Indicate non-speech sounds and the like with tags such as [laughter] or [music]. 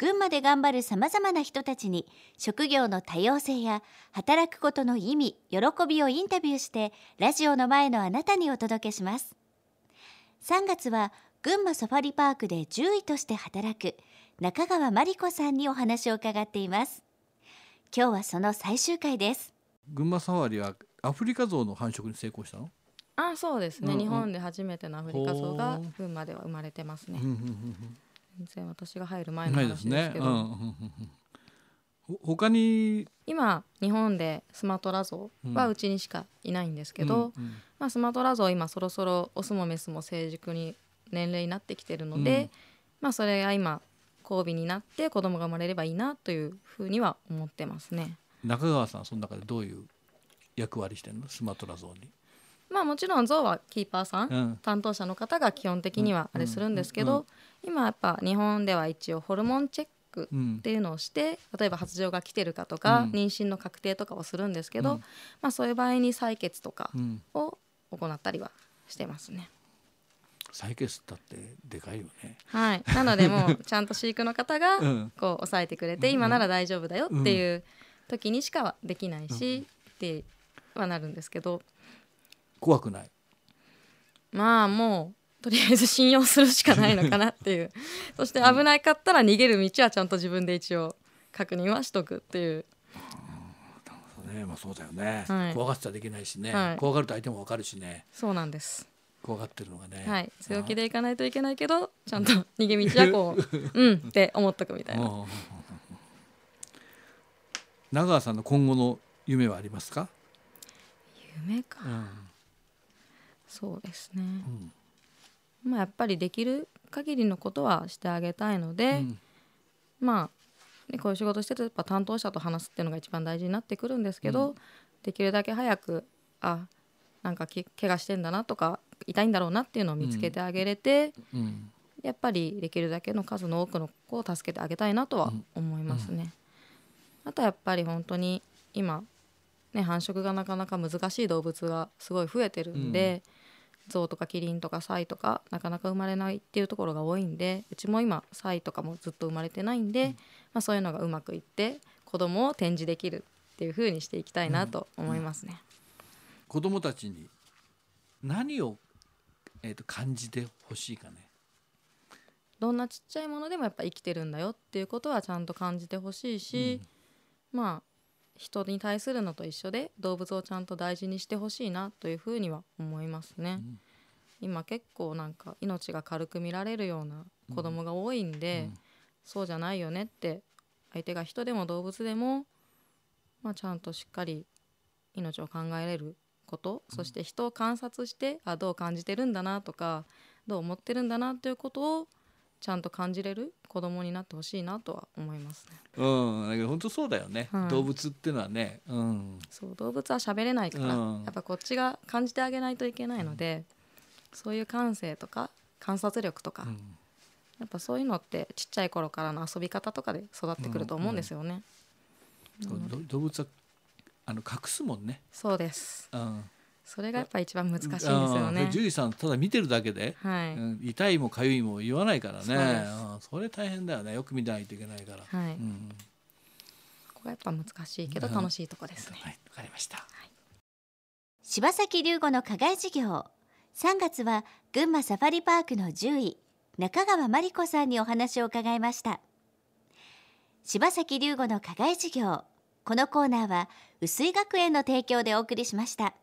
群馬で頑張るさまざまな人たちに職業の多様性や働くことの意味喜びをインタビューしてラジオの前のあなたにお届けします。3月は群馬サファリパークで獣医として働く中川真理子さんにお話を伺っています。今日はその最終回です。群馬サファリはアフリカゾウの繁殖に成功したの？あそうですね、うんうん。日本で初めてのアフリカゾウが群馬では生まれてますね。うんうんうん全然私が入るう前の話ですけ。ど、ねうん他に？今日本でスマトラゾウはうちにしかいないんですけど、うんうんまあ、スマトラゾウ今そろそろオスもメスも成熟に年齢になってきてるので、うんまあ、それが今交尾になって子供が生まれればいいなというふうには思ってますね。中川さんその中でどういう役割してんの？スマトラゾウに。まあもちろんゾウはキーパーさん、うん。担当者の方が基本的にはあれするんですけど、今やっぱ日本では一応ホルモンチェックうんっていうのをして例えば発情が来てるかとか、うん。妊娠の確定とかをするんですけど、うん。まあ、そういう場合に採血とかうん。を行ったりはしてますね。採血だってでかいよね。はい、なのでもうちゃんと飼育の方が [laughs] うん。こう抑えてくれて、うん。今なら大丈夫だよっていう時にしかはできないし、ってはなるんですけど怖くない。まあもうとりあえず信用するしかないのかなっていう。[laughs] そして危ないかったら逃げる道はちゃんと自分で一応確認はしとくっていう。そうね。まあそうだよね。はい。怖がってたらできないしね。はい。怖がると相手もわかるしね。そうなんです。怖がってるのがね。はい、強気でいかないといけないけどちゃんと逃げ道はこう [laughs] うんって思っとくみたいな。うん。長川さん。の今後の夢はありますか。夢かうんそうですね。うん。まあやっぱりできる限りのことはしてあげたいので、うん。まあ、ね、こういう仕事してるとやっぱ担当者と話すっていうのが一番大事になってくるんですけど、うん。できるだけ早くあなんかけ怪我してんだなとか痛いんだろうなっていうのを見つけてあげれて、うん。やっぱりできるだけの数の多くの子を助けてあげたいなとは思いますね。あとはやっぱり本当に今、ね、繁殖がなかなか難しい動物がすごい増えてるんで、ゾウとかキリンとかサイとかなかなか生まれないっていうところが多いんでうちも今サイとかもずっと生まれてないんで、まあ、そういうのがうまくいって子供を展示できるっていう風にしていきたいなと思いますね。子供たちに何をえっ、と感じてほしいかね？どんなちっちゃいものでもやっぱ生きてるんだよっていうことはちゃんと感じてほしいし、まあ人に対するのと一緒で動物をちゃんと大事にしてほしいなというふうには思いますね。ん。今結構なんか命が軽く見られるような子供が多いんで、うん。そうじゃないよねって相手が人でも動物でも、まあ、ちゃんとしっかり命を考えれること、そして人を観察してあどう感じてるんだなとかどう思ってるんだなということをちゃんと感じれる？子供になってほしいなとは思いますね。うん、だけど本当そうだよね、はい動物っていうのはね、うん、そう動物は喋れないから、うん。やっぱこっちが感じてあげないといけないので、そういう感性とか観察力とか、うん。やっぱそういうのってちっちゃい頃からの遊び方とかで育ってくると思うんですよね。ど動物はあの隠すもんね。そうです。うん、それがやっぱ一番難しいんですようん。ね。獣医さんただ見てるだけで、はい、うん痛いも痒いも言わないからね。それ大変だよね。よく見ないといけないから。はい、こうん。こがやっぱ難しいけど楽しいとこですね。はい、わかりました。柴崎龍吾の課外授業。3月は群馬サファリパークの獣医中川真理子さんにお話を伺いました。柴崎龍吾の課外授業。このコーナーは薄井学園の提供でお送りしました